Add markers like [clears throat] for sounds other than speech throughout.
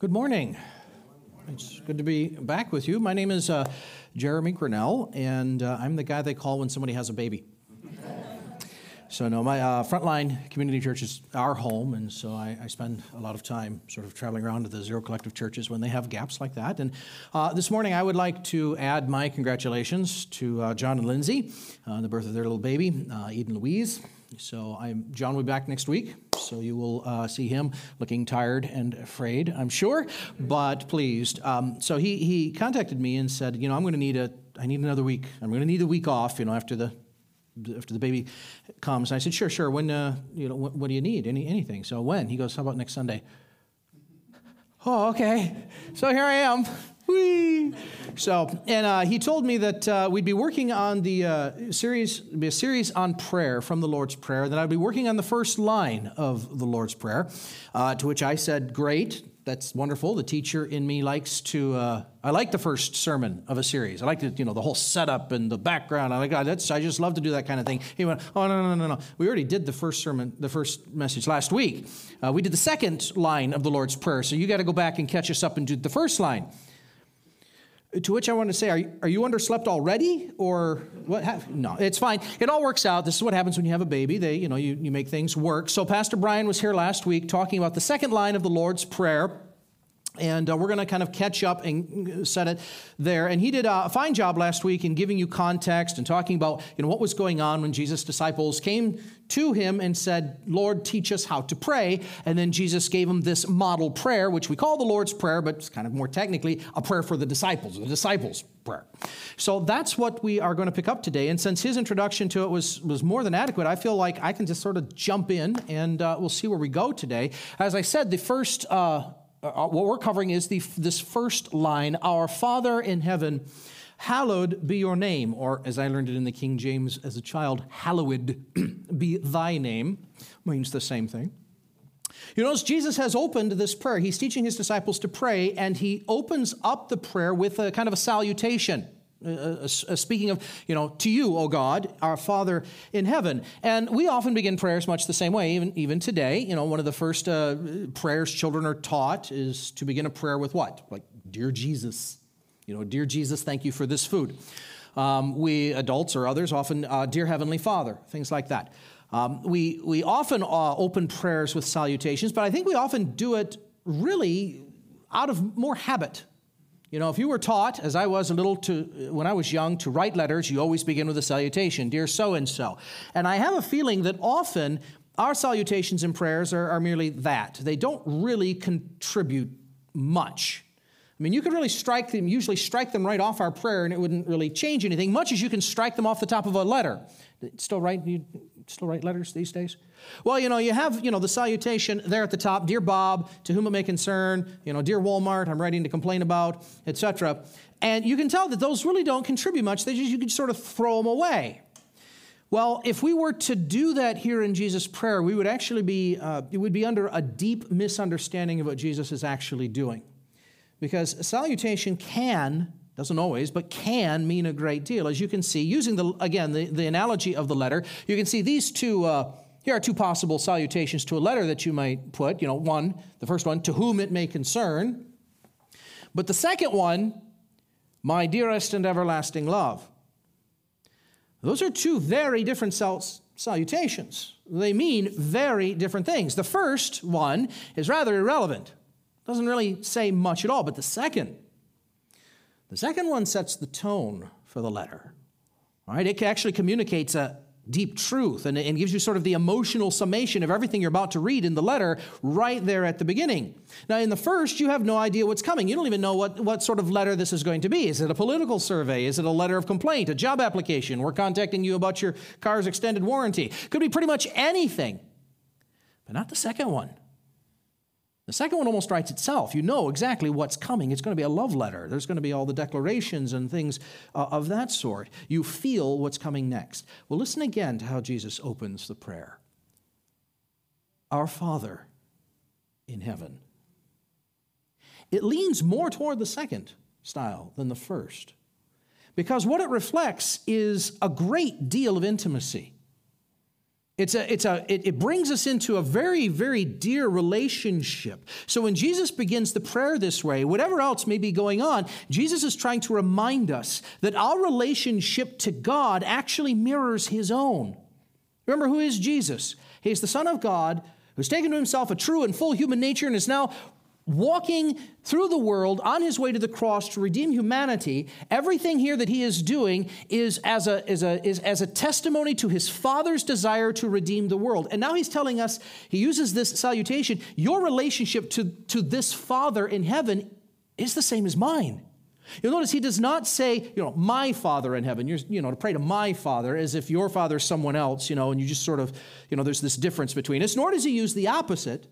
Good morning. It's good to be back with you. My name is uh, Jeremy Grinnell, and uh, I'm the guy they call when somebody has a baby. So, no, my uh, Frontline Community Church is our home, and so I, I, spend a lot of time sort of traveling around to the Zero Collective churches when they have gaps like that. And uh, this morning, I would like to add my congratulations to uh, John and Lindsay on the birth of their little baby, uh, Eden Louise. So, I'm, John will be back next week, so you will uh, see him looking tired and afraid, I'm sure, but pleased. Um, so, he, he contacted me and said, You know, I'm going to need a I need another week. I'm going to need a week off, you know, after the after the baby comes. And I said, sure, sure. When, uh, you know, what, what, do you need? Any, anything. So when? He goes, how about next Sunday? [laughs] Oh, okay. So here I am. Whee! So, and uh, he told me that uh, we'd be working on the uh, series, be a series on prayer from the Lord's Prayer. And that I'd be working on the first line of the Lord's Prayer. Uh, to which I said, "Great that's wonderful. The teacher in me likes to. Uh, I like the first sermon of a series. I like the, you know, the whole setup and the background. I like oh, that's. I just love to do that kind of thing. He went, oh no no no no. We already did the first sermon, the first message last week. Uh, we did the second line of the Lord's prayer. So you got to go back and catch us up and do the first line. To which I want to say, are, are you underslept already? Or what? No, it's fine. It all works out. This is what happens when you have a baby. They, you know, you, you make things work. So Pastor Brian was here last week talking about the second line of the Lord's Prayer. And uh, we're going to kind of catch up and set it there. And he did a fine job last week in giving you context and talking about you know, what was going on when Jesus' disciples came to him and said, Lord, teach us how to pray. And then Jesus gave him this model prayer, which we call the Lord's Prayer, but it's kind of more technically a prayer for the disciples, the disciples' prayer. So that's what we are going to pick up today. And since his introduction to it was, was more than adequate, I feel like I can just sort of jump in and uh, we'll see where we go today. As I said, the first. Uh, uh, what we're covering is the, this first line Our Father in heaven, hallowed be your name, or as I learned it in the King James as a child, hallowed [clears throat] be thy name, means the same thing. You notice Jesus has opened this prayer. He's teaching his disciples to pray, and he opens up the prayer with a kind of a salutation. Uh, uh, uh, speaking of, you know, to you, O God, our Father in heaven. And we often begin prayers much the same way, even, even today. You know, one of the first uh, prayers children are taught is to begin a prayer with what? Like, Dear Jesus. You know, Dear Jesus, thank you for this food. Um, we adults or others often, uh, Dear Heavenly Father, things like that. Um, we, we often uh, open prayers with salutations, but I think we often do it really out of more habit you know, if you were taught, as I was a little to, when I was young, to write letters, you always begin with a salutation, dear so and so. And I have a feeling that often our salutations and prayers are, are merely that. They don't really contribute much. I mean, you could really strike them, usually strike them right off our prayer, and it wouldn't really change anything, much as you can strike them off the top of a letter. Still write, you still write letters these days? Well, you know, you have, you know, the salutation there at the top, dear Bob, to whom it may concern, you know, dear Walmart, I'm writing to complain about, etc. And you can tell that those really don't contribute much. They just, you can sort of throw them away. Well, if we were to do that here in Jesus' prayer, we would actually be, uh, it would be under a deep misunderstanding of what Jesus is actually doing. Because salutation can, doesn't always, but can mean a great deal. As you can see, using the, again, the, the analogy of the letter, you can see these two. Uh, here are two possible salutations to a letter that you might put. You know, one, the first one, to whom it may concern. But the second one, my dearest and everlasting love. Those are two very different salutations. They mean very different things. The first one is rather irrelevant, doesn't really say much at all. But the second, the second one sets the tone for the letter. All right, it actually communicates a, deep truth and, and gives you sort of the emotional summation of everything you're about to read in the letter right there at the beginning. Now, in the first, you have no idea what's coming. You don't even know what, what sort of letter this is going to be. Is it a political survey? Is it a letter of complaint? A job application? We're contacting you about your car's extended warranty. Could be pretty much anything, but not the second one. The second one almost writes itself. You know exactly what's coming. It's going to be a love letter. There's going to be all the declarations and things uh, of that sort. You feel what's coming next. Well, listen again to how Jesus opens the prayer Our Father in heaven. It leans more toward the second style than the first because what it reflects is a great deal of intimacy. It's a, it's a, it, it brings us into a very, very dear relationship. So when Jesus begins the prayer this way, whatever else may be going on, Jesus is trying to remind us that our relationship to God actually mirrors his own. Remember, who is Jesus? He's the Son of God who's taken to himself a true and full human nature and is now walking through the world on his way to the cross to redeem humanity, everything here that he is doing is as a, is a, is as a testimony to his Father's desire to redeem the world. And now he's telling us, he uses this salutation, your relationship to, to this Father in heaven is the same as mine. You'll notice he does not say, you know, my Father in heaven. You're, you know, to pray to my Father as if your Father is someone else, you know, and you just sort of, you know, there's this difference between us. Nor does he use the opposite.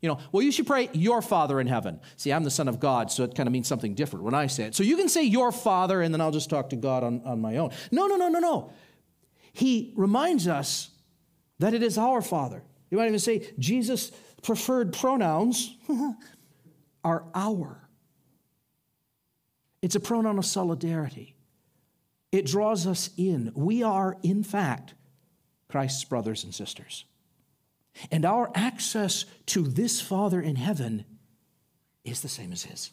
You know, well, you should pray your Father in heaven. See, I'm the Son of God, so it kind of means something different when I say it. So you can say your Father, and then I'll just talk to God on, on my own. No, no, no, no, no. He reminds us that it is our Father. You might even say Jesus' preferred pronouns [laughs] are our. It's a pronoun of solidarity. It draws us in. We are, in fact, Christ's brothers and sisters. And our access to this Father in heaven is the same as his.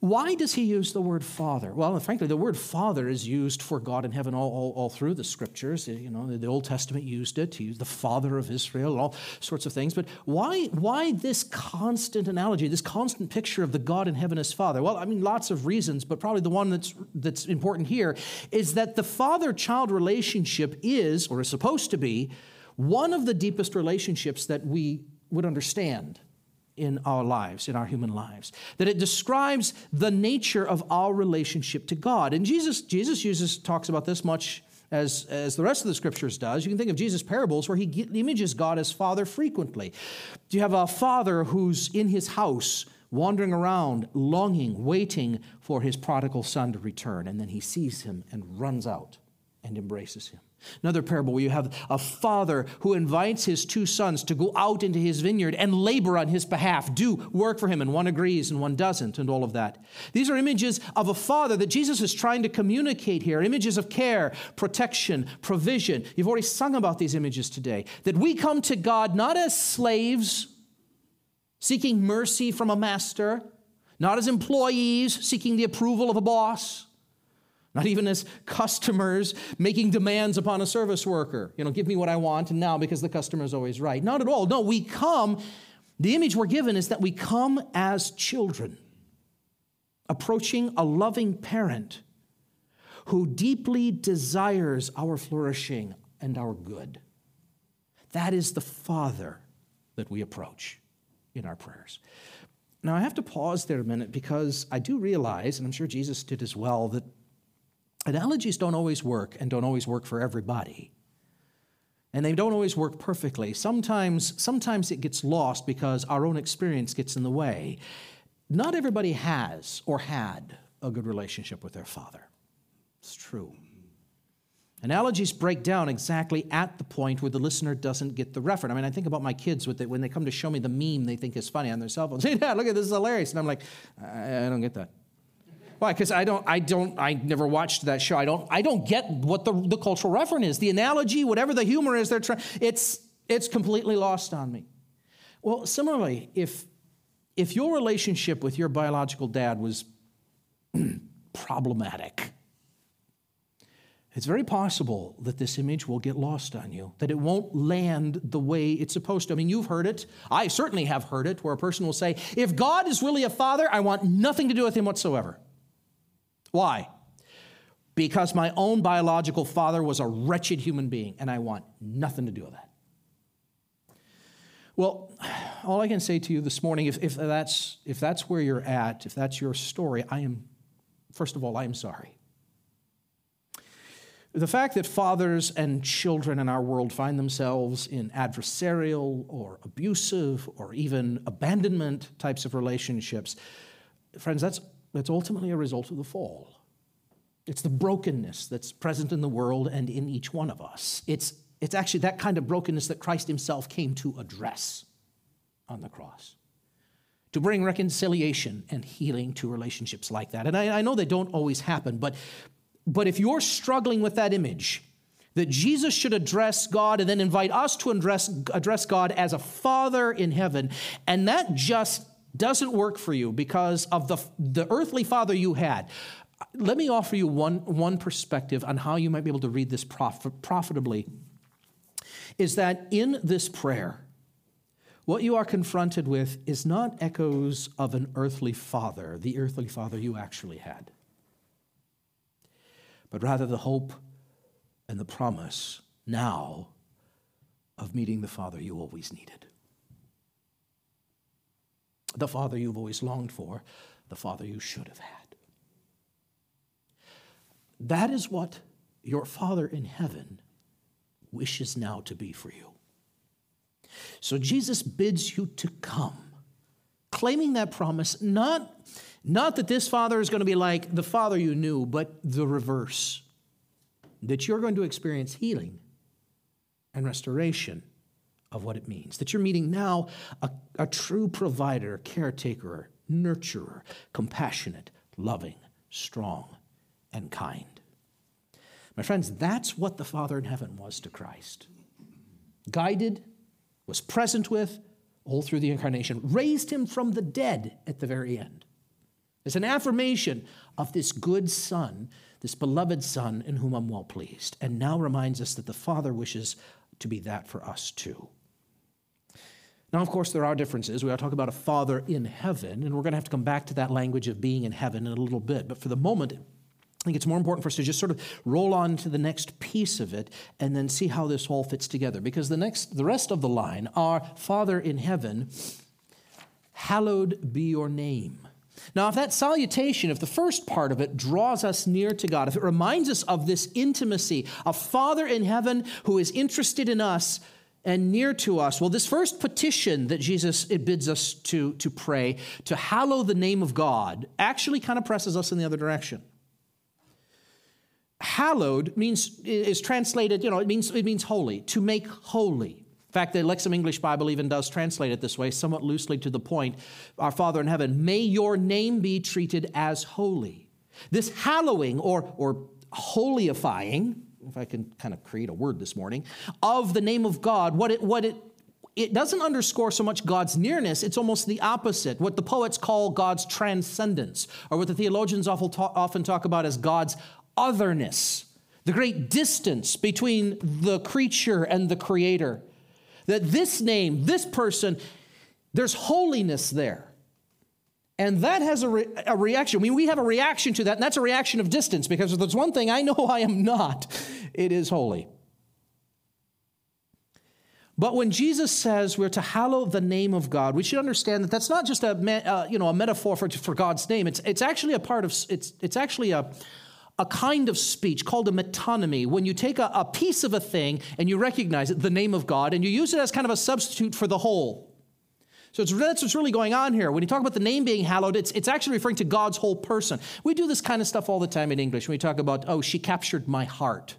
Why does he use the word father? Well, frankly, the word father is used for God in heaven all, all, all, through the scriptures. You know, the Old Testament used it. He used the father of Israel, and all sorts of things. But why, why this constant analogy, this constant picture of the God in heaven as father? Well, I mean, lots of reasons, but probably the one that's, that's important here is that the father child relationship is, or is supposed to be, one of the deepest relationships that we would understand in our lives, in our human lives. That it describes the nature of our relationship to God. And Jesus, Jesus uses, talks about this much as, as the rest of the scriptures does. You can think of Jesus' parables where he images God as Father frequently. You have a father who's in his house, wandering around, longing, waiting for his prodigal son to return. And then he sees him and runs out and embraces him. Another parable where you have a father who invites his two sons to go out into his vineyard and labor on his behalf, do work for him, and one agrees and one doesn't, and all of that. These are images of a father that Jesus is trying to communicate here images of care, protection, provision. You've already sung about these images today. That we come to God not as slaves seeking mercy from a master, not as employees seeking the approval of a boss not even as customers making demands upon a service worker. You know, give me what I want and now because the customer is always right. Not at all. No, we come, the image we're given is that we come as children, approaching a loving parent who deeply desires our flourishing and our good. That is the Father that we approach in our prayers. Now, I have to pause there a minute because I do realize, and I'm sure Jesus did as well, that Analogies don't always work and don't always work for everybody. And they don't always work perfectly. Sometimes, sometimes it gets lost because our own experience gets in the way. Not everybody has or had a good relationship with their father. It's true. Analogies break down exactly at the point where the listener doesn't get the reference. I mean, I think about my kids with it, when they come to show me the meme they think is funny on their cell phone. Say, [laughs] Dad, look at this, is hilarious. And I'm like, I, I don't get that. Why? Because I don't, I don't, I never watched that show. I don't, I don't get what the, the cultural reference is. The analogy, whatever the humor is, they're trying, it's, it's completely lost on me. Well, similarly, if, if your relationship with your biological dad was [clears throat] problematic, it's very possible that this image will get lost on you, that it won't land the way it's supposed to. I mean, you've heard it. I certainly have heard it, where a person will say, If God is really a father, I want nothing to do with him whatsoever. Why? Because my own biological father was a wretched human being, and I want nothing to do with that. Well, [sighs] all I can say to you this morning, if, if, that's, if that's where you're at, if that's your story, I am, first of all, I am sorry. The fact that fathers and children in our world find themselves in adversarial or abusive or even abandonment types of relationships, friends, that's that's ultimately a result of the fall. It's the brokenness that's present in the world and in each one of us. It's, it's actually that kind of brokenness that Christ himself came to address on the cross, to bring reconciliation and healing to relationships like that. And I, I know they don't always happen, but, but if you're struggling with that image, that Jesus should address God and then invite us to address, address God as a father in heaven. And that just doesn't work for you because of the, the earthly father you had. Let me offer you one, one perspective on how you might be able to read this profit, profitably. Is that in this prayer, what you are confronted with is not echoes of an earthly father, the earthly father you actually had, but rather the hope and the promise now of meeting the Father you always needed. The Father you've always longed for, the Father you should have had. That is what your Father in heaven wishes now to be for you. So Jesus bids you to come, claiming that promise, not, not that this Father is going to be like the Father you knew, but the reverse that you're going to experience healing and restoration of what it means. That you're meeting now a, a true provider, caretaker, nurturer, compassionate, loving, strong, and kind. My friends, that's what the Father in heaven was to Christ. Guided, was present with all through the incarnation, raised him from the dead at the very end. It's an affirmation of this good Son this beloved Son in whom I'm well pleased, and now reminds us that the Father wishes to be that for us too. Now, of course, there are differences. We are talking about a Father in heaven, and we're going to have to come back to that language of being in heaven in a little bit. But for the moment, I think it's more important for us to just sort of roll on to the next piece of it and then see how this all fits together. Because the next, the rest of the line are Father in heaven, hallowed be your name. Now, if that salutation, if the first part of it draws us near to God, if it reminds us of this intimacy, a Father in heaven who is interested in us and near to us, well, this first petition that Jesus it bids us to, to pray, to hallow the name of God, actually kind of presses us in the other direction. Hallowed means is translated, you know, it means it means holy, to make holy. In fact, the Lexham English Bible even does translate it this way, somewhat loosely to the point Our Father in heaven, may your name be treated as holy. This hallowing or, or holyifying, if I can kind of create a word this morning, of the name of God, what it, what it, it doesn't underscore so much God's nearness, it's almost the opposite, what the poets call God's transcendence, or what the theologians often talk about as God's otherness, the great distance between the creature and the creator that this name, this person, there's holiness there. And that has a, re- a, reaction. I mean, we have a reaction to that, and that's a reaction of distance because if there's one thing I know [laughs] I am not, it is holy. But when Jesus says we're to hallow the name of God, we should understand that that's not just a, uh, you know, a metaphor for, for God's name. It's, it's actually a part of, it's, it's actually a, a kind of speech called a metonymy, when you take a, a, piece of a thing and you recognize it, the name of God, and you use it as kind of a substitute for the whole. So that's what's really going on here. When you talk about the name being hallowed, it's, it's actually referring to God's whole person. We do this kind of stuff all the time in English when we talk about, oh, she captured my heart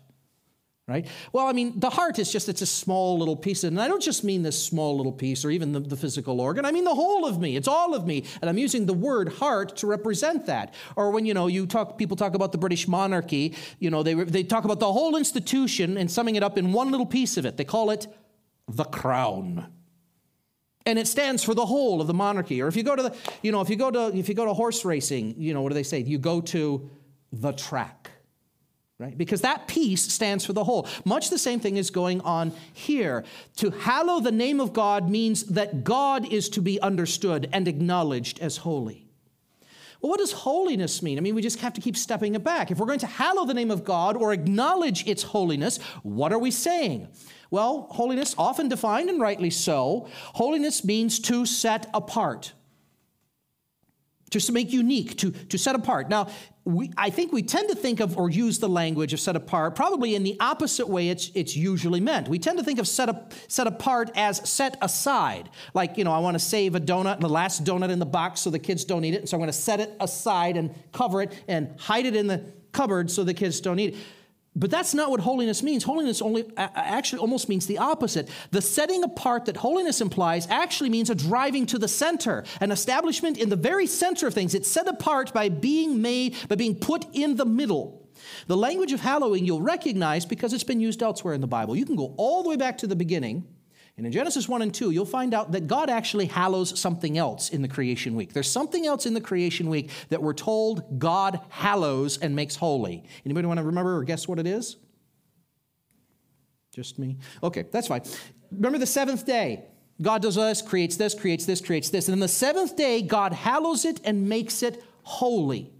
right? Well, I mean, the heart is just, it's a small little piece. And I don't just mean this small little piece or even the, the, physical organ. I mean the whole of me. It's all of me. And I'm using the word heart to represent that. Or when, you know, you talk, people talk about the British monarchy, you know, they, they talk about the whole institution and summing it up in one little piece of it. They call it the crown. And it stands for the whole of the monarchy. Or if you go to the, you know, if you go to, if you go to horse racing, you know, what do they say? You go to the track right? Because that piece stands for the whole. Much the same thing is going on here. To hallow the name of God means that God is to be understood and acknowledged as holy. Well, what does holiness mean? I mean, we just have to keep stepping it back. If we're going to hallow the name of God or acknowledge its holiness, what are we saying? Well, holiness, often defined and rightly so, holiness means to set apart to make unique, to, to set apart. Now, we, I think we tend to think of or use the language of set apart probably in the opposite way it's, it's usually meant. We tend to think of set, up, set apart as set aside. Like, you know, I want to save a donut, the last donut in the box so the kids don't eat it. And so I'm going to set it aside and cover it and hide it in the cupboard so the kids don't eat it. But that's not what holiness means. Holiness only actually almost means the opposite. The setting apart that holiness implies actually means a driving to the center, an establishment in the very center of things. It's set apart by being made, by being put in the middle. The language of hallowing you'll recognize because it's been used elsewhere in the Bible. You can go all the way back to the beginning. And in Genesis 1 and 2, you'll find out that God actually hallows something else in the creation week. There's something else in the creation week that we're told God hallows and makes holy. Anybody want to remember or guess what it is? Just me? Okay, that's fine. Remember the seventh day. God does this, creates this, creates this, creates this. And then the seventh day, God hallows it and makes it holy.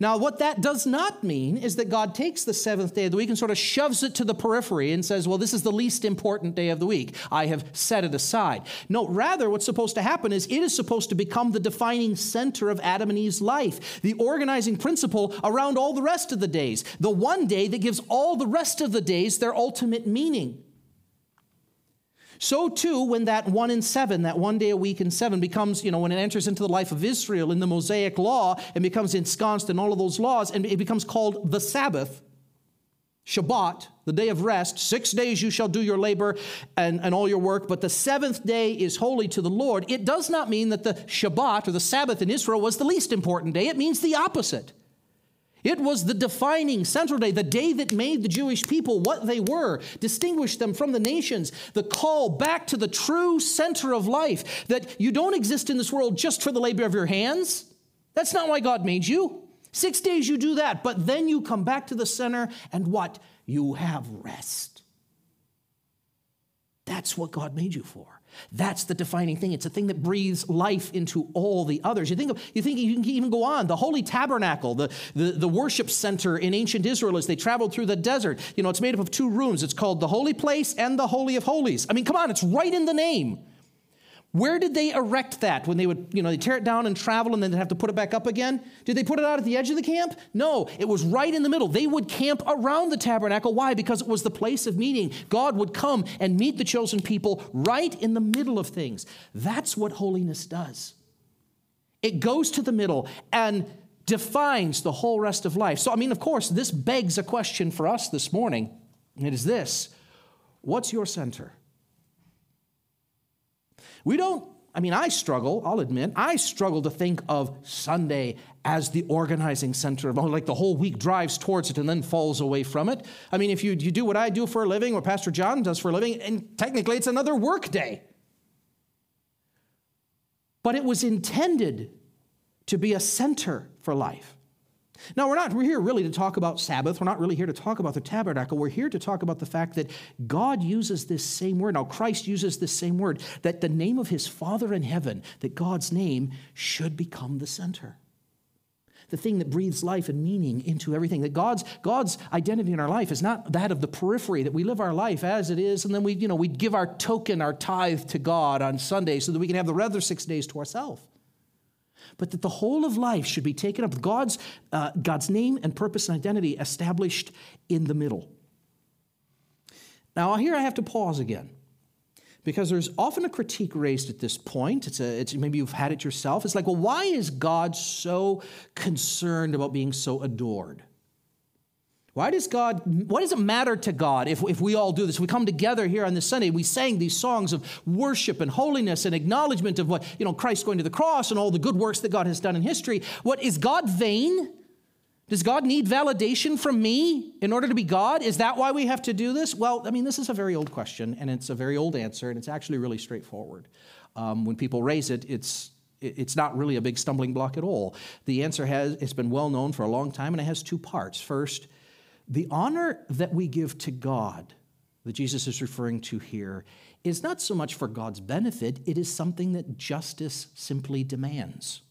Now, what that does not mean is that God takes the seventh day of the week and sort of shoves it to the periphery and says, well, this is the least important day of the week. I have set it aside. No, rather, what's supposed to happen is it is supposed to become the defining center of Adam and Eve's life, the organizing principle around all the rest of the days, the one day that gives all the rest of the days their ultimate meaning. So too, when that one in seven, that one day a week in seven becomes, you know, when it enters into the life of Israel in the Mosaic law and becomes ensconced in all of those laws, and it becomes called the Sabbath, Shabbat, the day of rest. Six days you shall do your labor and, and all your work, but the seventh day is holy to the Lord. It does not mean that the Shabbat or the Sabbath in Israel was the least important day. It means the opposite. It was the defining central day, the day that made the Jewish people what they were, distinguished them from the nations, the call back to the true center of life, that you don't exist in this world just for the labor of your hands. That's not why God made you. Six days you do that, but then you come back to the center and what? You have rest. That's what God made you for. That's the defining thing. It's a thing that breathes life into all the others. You think, of, you think you can even go on. The Holy Tabernacle, the, the, the worship center in ancient Israel as they traveled through the desert, you know, it's made up of two rooms. It's called the Holy Place and the Holy of Holies. I mean, come on, it's right in the name. Where did they erect that when they would, you know, they tear it down and travel and then they have to put it back up again? Did they put it out at the edge of the camp? No, it was right in the middle. They would camp around the tabernacle. Why? Because it was the place of meeting. God would come and meet the chosen people right in the middle of things. That's what holiness does. It goes to the middle and defines the whole rest of life. So, I mean, of course, this begs a question for us this morning. It is this What's your center? We don't, I mean, I struggle, I'll admit, I struggle to think of Sunday as the organizing center of, like the whole week drives towards it and then falls away from it. I mean, if you, you do what I do for a living, what Pastor John does for a living, and technically it's another work day. But it was intended to be a center for life. Now, we're not we're here really to talk about Sabbath. We're not really here to talk about the tabernacle. We're here to talk about the fact that God uses this same word. Now, Christ uses this same word that the name of his Father in heaven, that God's name should become the center. The thing that breathes life and meaning into everything. That God's, God's identity in our life is not that of the periphery, that we live our life as it is, and then we, you know, we give our token, our tithe to God on Sunday so that we can have the other six days to ourselves but that the whole of life should be taken up with God's, uh, God's name and purpose and identity established in the middle. Now, here I have to pause again because there's often a critique raised at this point. It's, a, it's maybe you've had it yourself. It's like, well, why is God so concerned about being so adored? Why does God, why does it matter to God if, if we all do this? We come together here on this Sunday, we sang these songs of worship and holiness and acknowledgement of what, you know, Christ going to the cross and all the good works that God has done in history. What, is God vain? Does God need validation from me in order to be God? Is that why we have to do this? Well, I mean, this is a very old question and it's a very old answer and it's actually really straightforward. Um, when people raise it, it's it's not really a big stumbling block at all. The answer has it's been well known for a long time and it has two parts. First, the honor that we give to God, that Jesus is referring to here, is not so much for God's benefit, it is something that justice simply demands.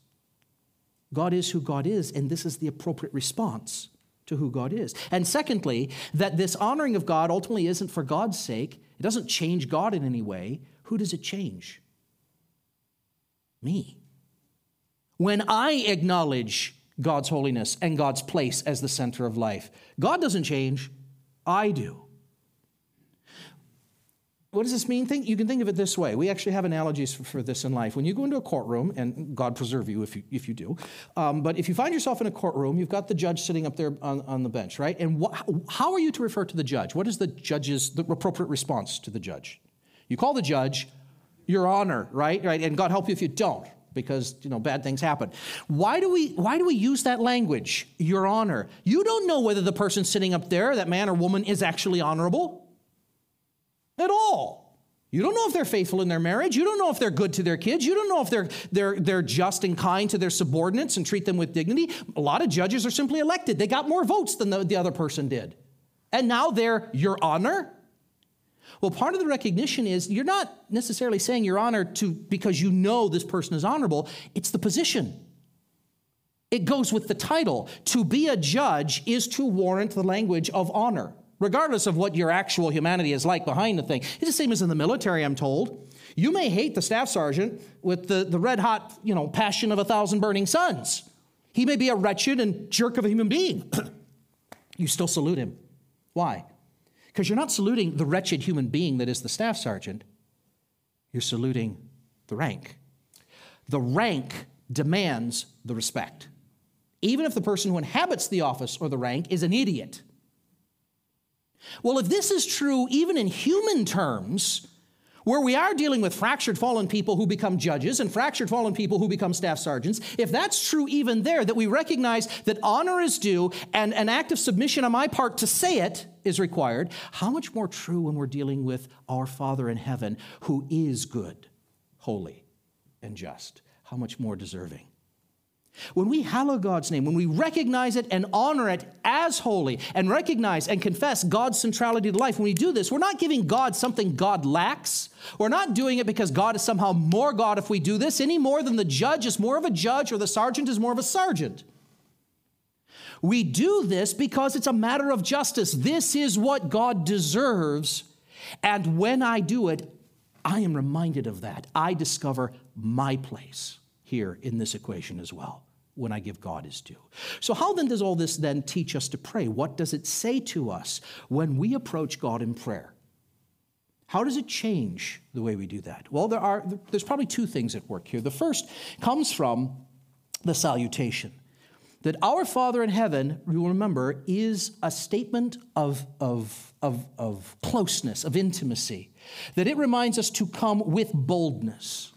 God is who God is, and this is the appropriate response to who God is. And secondly, that this honoring of God ultimately isn't for God's sake, it doesn't change God in any way. Who does it change? Me. When I acknowledge God's holiness and God's place as the center of life. God doesn't change, I do. What does this mean? Think, you can think of it this way. We actually have analogies for, for this in life. When you go into a courtroom, and God preserve you if you, if you do, um, but if you find yourself in a courtroom, you've got the judge sitting up there on, on the bench, right? And wh- how are you to refer to the judge? What is the judge's the appropriate response to the judge? You call the judge, Your Honor, right? Right? And God help you if you don't because you know bad things happen. Why do we why do we use that language? Your honor. You don't know whether the person sitting up there, that man or woman, is actually honorable at all. You don't know if they're faithful in their marriage. You don't know if they're good to their kids. You don't know if they're, they're, they're just and kind to their subordinates and treat them with dignity. A lot of judges are simply elected. They got more votes than the, the other person did. And now they're your honor. Well, part of the recognition is you're not necessarily saying you're honored to because you know this person is honorable, it's the position. It goes with the title. To be a judge is to warrant the language of honor regardless of what your actual humanity is like behind the thing. It's the same as in the military, I'm told. You may hate the staff sergeant with the, the red hot, you know, passion of a thousand burning suns. He may be a wretched and jerk of a human being. [clears throat] you still salute him. Why? Because you're not saluting the wretched human being that is the staff sergeant, you're saluting the rank. The rank demands the respect, even if the person who inhabits the office or the rank is an idiot. Well, if this is true even in human terms, where we are dealing with fractured fallen people who become judges and fractured fallen people who become staff sergeants, if that's true even there, that we recognize that honor is due and an act of submission on my part to say it is required, how much more true when we're dealing with our Father in heaven who is good, holy, and just? How much more deserving? When we hallow God's name, when we recognize it and honor it as holy, and recognize and confess God's centrality to life, when we do this, we're not giving God something God lacks. We're not doing it because God is somehow more God if we do this, any more than the judge is more of a judge or the sergeant is more of a sergeant. We do this because it's a matter of justice. This is what God deserves. And when I do it, I am reminded of that. I discover my place here in this equation as well when I give God his due. So, how then does all this then teach us to pray? What does it say to us when we approach God in prayer? How does it change the way we do that? Well, there are, there's probably two things at work here. The first comes from the salutation. That our Father in heaven, you will remember, is a statement of, of, of, of closeness, of intimacy. That it reminds us to come with boldness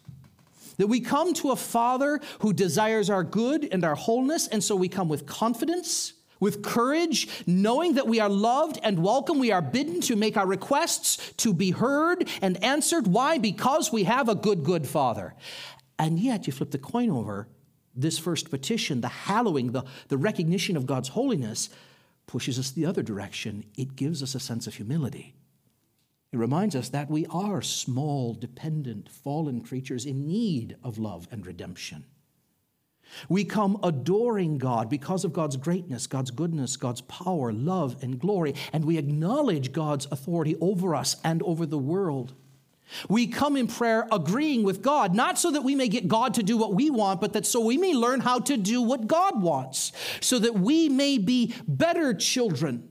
that we come to a Father who desires our good and our wholeness, and so we come with confidence, with courage, knowing that we are loved and welcome. We are bidden to make our requests to be heard and answered. Why? Because we have a good, good Father. And yet, you flip the coin over, this first petition, the hallowing, the, the recognition of God's holiness, pushes us the other direction. It gives us a sense of humility. It reminds us that we are small, dependent, fallen creatures in need of love and redemption. We come adoring God because of God's greatness, God's goodness, God's power, love, and glory, and we acknowledge God's authority over us and over the world. We come in prayer agreeing with God, not so that we may get God to do what we want, but that so we may learn how to do what God wants, so that we may be better children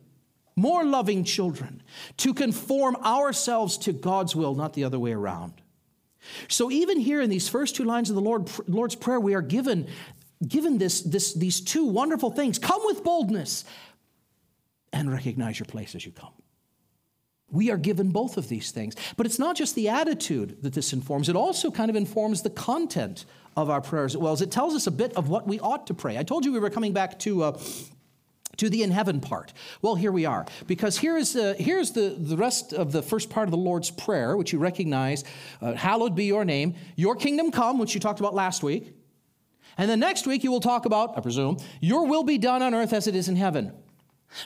more loving children, to conform ourselves to God's will, not the other way around. So even here in these first two lines of the Lord, Lord's Prayer, we are given, given this, this, these two wonderful things. Come with boldness and recognize your place as you come. We are given both of these things. But it's not just the attitude that this informs, it also kind of informs the content of our prayers as well as it tells us a bit of what we ought to pray. I told you we were coming back to uh, to the in heaven part. Well, here we are. Because here is, uh, here's the, the rest of the first part of the Lord's Prayer, which you recognize uh, Hallowed be your name, your kingdom come, which you talked about last week. And then next week you will talk about, I presume, your will be done on earth as it is in heaven.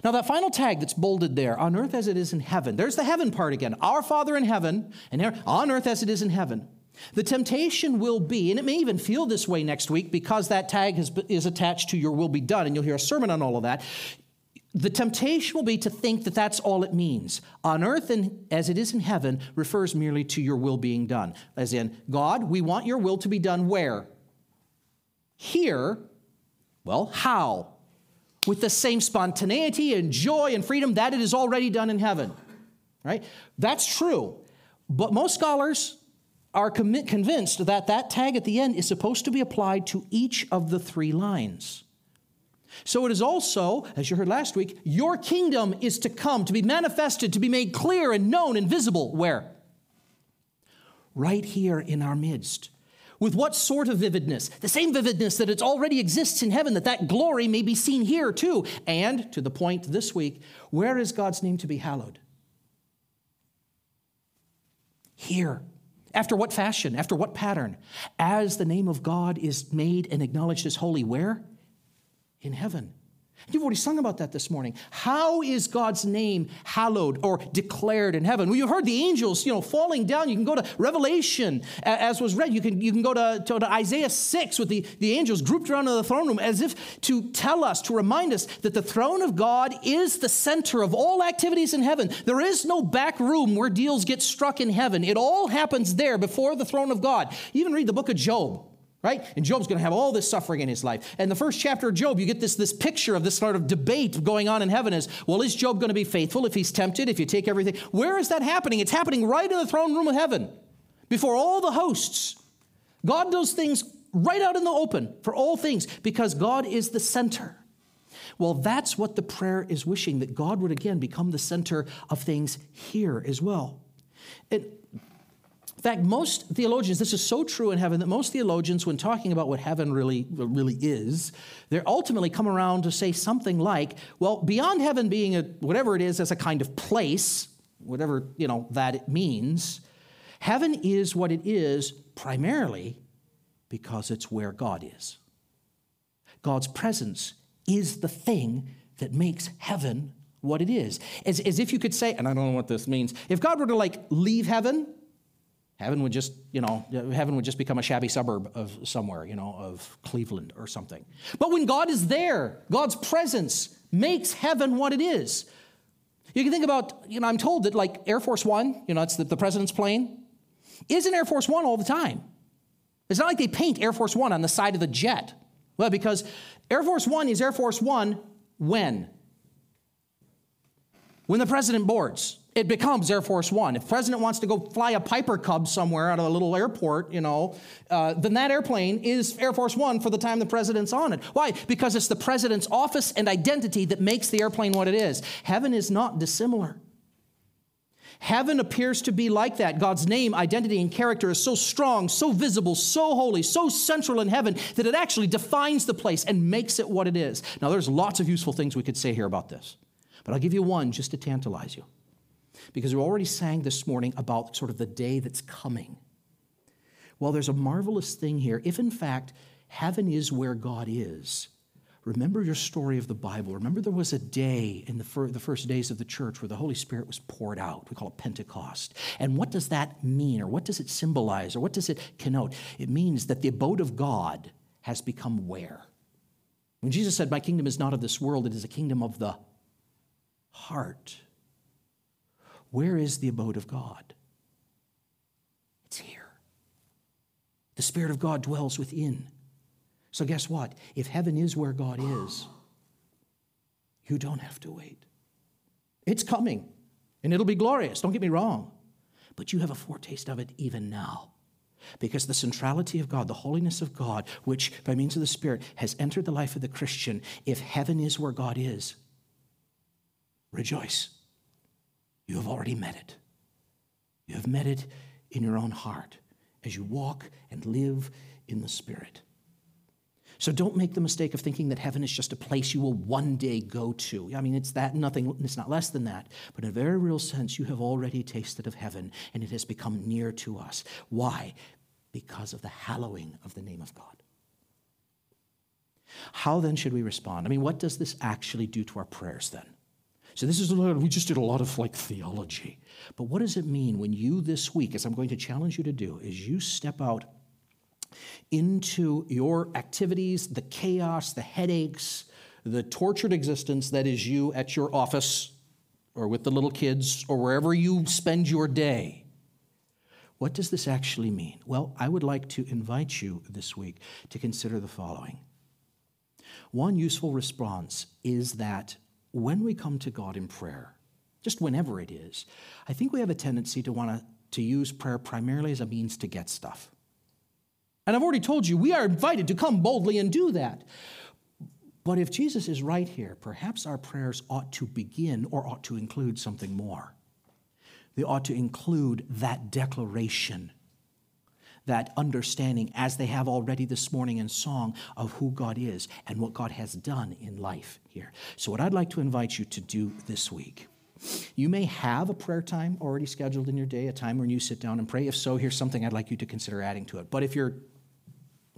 Now, that final tag that's bolded there, on earth as it is in heaven, there's the heaven part again. Our Father in heaven, and on earth as it is in heaven. The temptation will be, and it may even feel this way next week because that tag has, is attached to your will be done, and you'll hear a sermon on all of that. The temptation will be to think that that's all it means. On earth and as it is in heaven refers merely to your will being done. As in, God, we want your will to be done where? Here. Well, how? With the same spontaneity and joy and freedom that it is already done in heaven. Right? That's true. But most scholars are convinced that that tag at the end is supposed to be applied to each of the three lines. So it is also, as you heard last week, your kingdom is to come, to be manifested, to be made clear and known and visible. Where? Right here in our midst. With what sort of vividness? The same vividness that it already exists in heaven, that that glory may be seen here too. And to the point this week, where is God's name to be hallowed? Here. After what fashion? After what pattern? As the name of God is made and acknowledged as holy, where? In heaven. You've already sung about that this morning. How is God's name hallowed or declared in heaven? Well, you heard the angels, you know, falling down. You can go to Revelation, as was read. You can, you can go to, to, to Isaiah 6 with the, the angels grouped around in the throne room as if to tell us, to remind us that the throne of God is the center of all activities in heaven. There is no back room where deals get struck in heaven. It all happens there before the throne of God. You even read the book of Job right? And Job's going to have all this suffering in his life. And the first chapter of Job, you get this, this picture of this sort of debate going on in heaven is, well, is Job going to be faithful if he's tempted, if you take everything? Where is that happening? It's happening right in the throne room of heaven before all the hosts. God does things right out in the open for all things because God is the center. Well, that's what the prayer is wishing, that God would again become the center of things here as well. It, in fact, most theologians, this is so true in heaven that most theologians, when talking about what heaven really, really is, they ultimately come around to say something like, well, beyond heaven being a, whatever it is as a kind of place, whatever you know that it means, heaven is what it is primarily because it's where God is. God's presence is the thing that makes heaven what it is. As, as if you could say, and I don't know what this means, if God were to like leave heaven Heaven would just, you know, heaven would just become a shabby suburb of somewhere, you know, of Cleveland or something. But when God is there, God's presence makes heaven what it is. You can think about, you know, I'm told that like Air Force One, you know, it's the, the president's plane, is in Air Force One all the time. It's not like they paint Air Force One on the side of the jet. Well, because Air Force One is Air Force One when? When the president boards it becomes Air Force One. If president wants to go fly a Piper Cub somewhere out of a little airport, you know, uh, then that airplane is Air Force One for the time the president's on it. Why? Because it's the president's office and identity that makes the airplane what it is. Heaven is not dissimilar. Heaven appears to be like that. God's name, identity, and character is so strong, so visible, so holy, so central in heaven that it actually defines the place and makes it what it is. Now, there's lots of useful things we could say here about this, but I'll give you one just to tantalize you because we already sang this morning about sort of the day that's coming. Well, there's a marvelous thing here. If in fact heaven is where God is, remember your story of the Bible. Remember there was a day in the, fir- the first days of the church where the Holy Spirit was poured out. We call it Pentecost. And what does that mean, or what does it symbolize, or what does it connote? It means that the abode of God has become where? When Jesus said, My kingdom is not of this world, it is a kingdom of the heart. Where is the abode of God? It's here. The Spirit of God dwells within. So, guess what? If heaven is where God is, you don't have to wait. It's coming, and it'll be glorious, don't get me wrong. But you have a foretaste of it even now. Because the centrality of God, the holiness of God, which by means of the Spirit has entered the life of the Christian, if heaven is where God is, rejoice. You have already met it. You have met it in your own heart as you walk and live in the Spirit. So don't make the mistake of thinking that heaven is just a place you will one day go to. I mean, it's that nothing, it's not less than that. But in a very real sense, you have already tasted of heaven and it has become near to us. Why? Because of the hallowing of the name of God. How then should we respond? I mean, what does this actually do to our prayers then? So this is we just did a lot of like theology. But what does it mean when you this week, as I'm going to challenge you to do, is you step out into your activities, the chaos, the headaches, the tortured existence that is you at your office or with the little kids or wherever you spend your day. What does this actually mean? Well, I would like to invite you this week to consider the following. One useful response is that when we come to God in prayer, just whenever it is, I think we have a tendency to want to, use prayer primarily as a means to get stuff. And I've already told you, we are invited to come boldly and do that. But if Jesus is right here, perhaps our prayers ought to begin or ought to include something more. They ought to include that declaration that understanding as they have already this morning in song of who God is and what God has done in life here. So, what I'd like to invite you to do this week. You may have a prayer time already scheduled in your day, a time when you sit down and pray. If so, here's something I'd like you to consider adding to it. But if you're,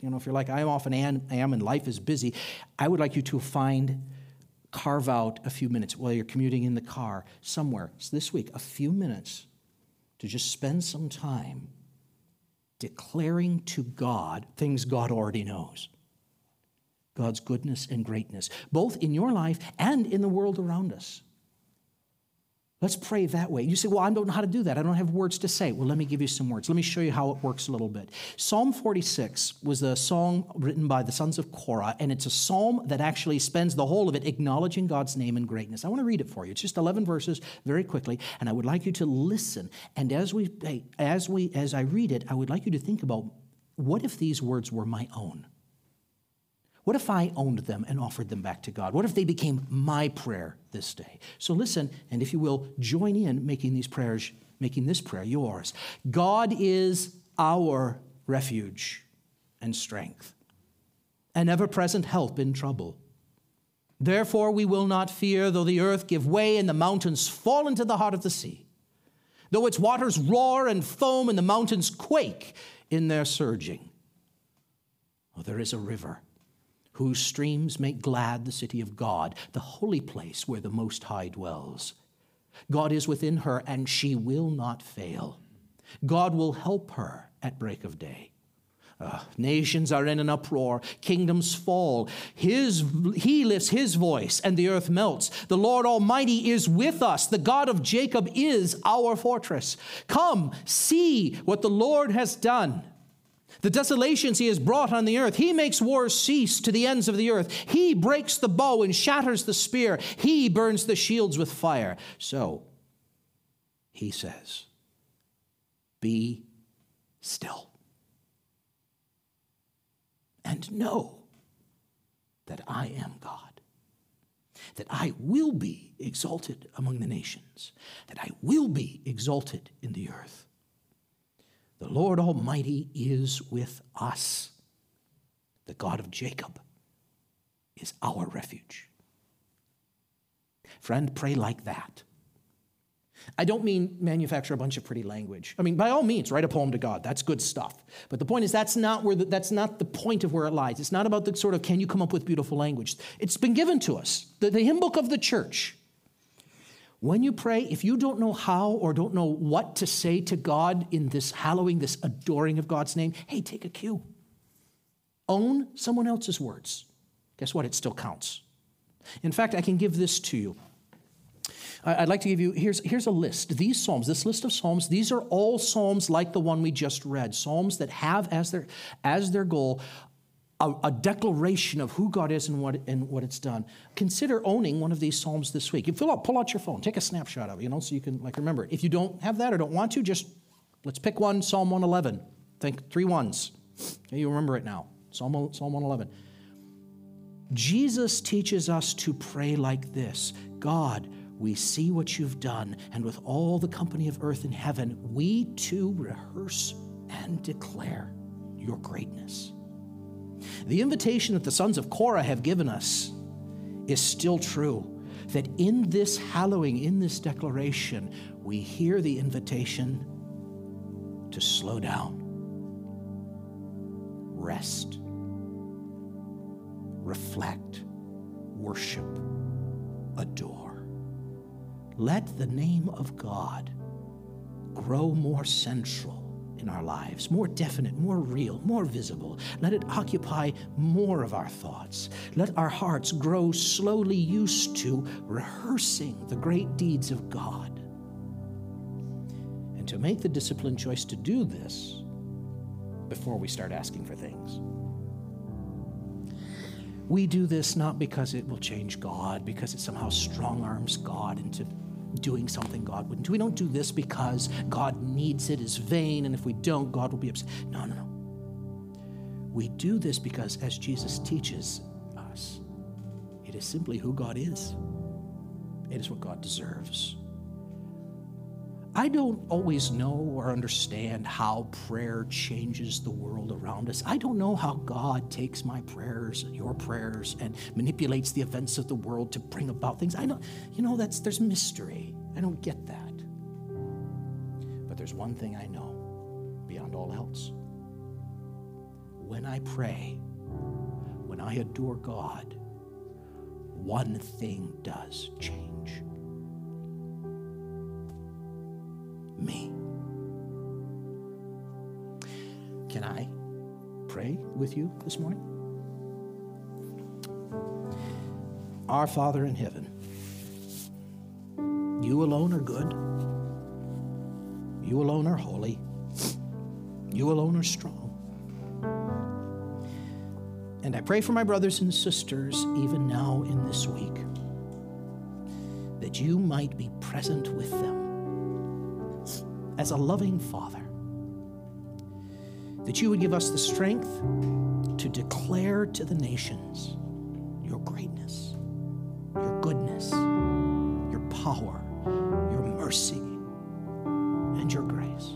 you know, if you're like I'm often am, am and life is busy, I would like you to find, carve out a few minutes while you're commuting in the car somewhere so this week, a few minutes to just spend some time declaring to God things God already knows. God's goodness and greatness, both in your life and in the world around us. Let's pray that way. You say, Well, I don't know how to do that. I don't have words to say. Well, let me give you some words. Let me show you how it works a little bit. Psalm 46 was a song written by the sons of Korah, and it's a psalm that actually spends the whole of it acknowledging God's name and greatness. I want to read it for you. It's just 11 verses very quickly, and I would like you to listen. And as we as we as I read it, I would like you to think about what if these words were my own? What if I owned them and offered them back to God? What if they became my prayer this day? So listen, and if you will, join in making these prayers, making this prayer yours. God is our refuge and strength, an ever present help in trouble. Therefore, we will not fear, though the earth give way and the mountains fall into the heart of the sea, though its waters roar and foam and the mountains quake in their surging. Oh, there is a river whose streams make glad the city of God, the holy place where the Most High dwells. God is within her, and she will not fail. God will help her at break of day. Uh, nations are in an uproar, kingdoms fall. His, he lifts his voice, and the earth melts. The Lord Almighty is with us. The God of Jacob is our fortress. Come, see what the Lord has done. The desolations he has brought on the earth. He makes wars cease to the ends of the earth. He breaks the bow and shatters the spear. He burns the shields with fire. So, he says, Be still and know that I am God, that I will be exalted among the nations, that I will be exalted in the earth. The Lord Almighty is with us. The God of Jacob is our refuge. Friend, pray like that. I don't mean manufacture a bunch of pretty language. I mean, by all means, write a poem to God. That's good stuff. But the point is, that's not where the, that's not the point of where it lies. It's not about the sort of can you come up with beautiful language. It's been given to us. The, the hymn book of the church when you pray, if you don't know how or don't know what to say to God in this hallowing, this adoring of God's name, hey, take a cue. Own someone else's words. Guess what? It still counts. In fact, I can give this to you. I'd like to give you, here's, here's a list. These Psalms, this list of Psalms, these are all Psalms like the one we just read. Psalms that have as their, as their goal a, a, declaration of who God is and what, and what it's done. Consider owning one of these Psalms this week. You fill out, pull out your phone, take a snapshot of it, you know, so you can like remember it. If you don't have that or don't want to, just let's pick one, Psalm 111. Think three ones. You remember it now. Psalm, Psalm 111. Jesus teaches us to pray like this God, we see what you've done, and with all the company of earth and heaven, we too rehearse and declare your greatness. The invitation that the sons of Korah have given us is still true. That in this hallowing, in this declaration, we hear the invitation to slow down, rest, reflect, worship, adore. Let the name of God grow more central in our lives, more definite, more real, more visible. Let it occupy more of our thoughts. Let our hearts grow slowly used to rehearsing the great deeds of God. And to make the disciplined choice to do this before we start asking for things. We do this not because it will change God, because it somehow strong arms God into doing something God wouldn't do. We don't do this because God needs it, is vain, and if we don't, God will be upset. No, no, no. We do this because, as Jesus teaches us, it is simply who God is, it is what God deserves. I don't always know or understand how prayer changes the world around us. I don't know how God takes my prayers, your prayers, and manipulates the events of the world to bring about things. I don't, you know, that's there's mystery. I don't get that. But there's one thing I know beyond all else. When I pray, when I adore God, one thing does change. Me. Can I pray with you this morning? Our Father in heaven, you alone are good. You alone are holy. You alone are strong. And I pray for my brothers and sisters, even now in this week, that you might be present with them as a loving Father. That you would give us the strength to declare to the nations your greatness, your goodness, your power, your mercy, and your grace.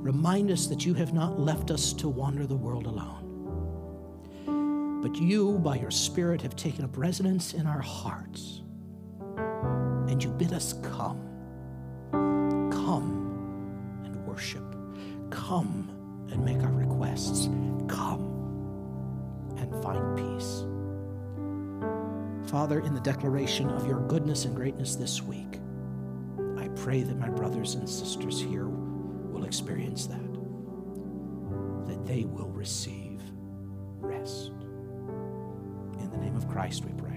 Remind us that you have not left us to wander the world alone, but you, by your Spirit, have taken up residence in our hearts, and you bid us come worship. Come and make our requests. Come and find peace. Father, in the declaration of your goodness and greatness this week, I pray that my brothers and sisters here will experience that, that they will receive rest. In the name of Christ we pray.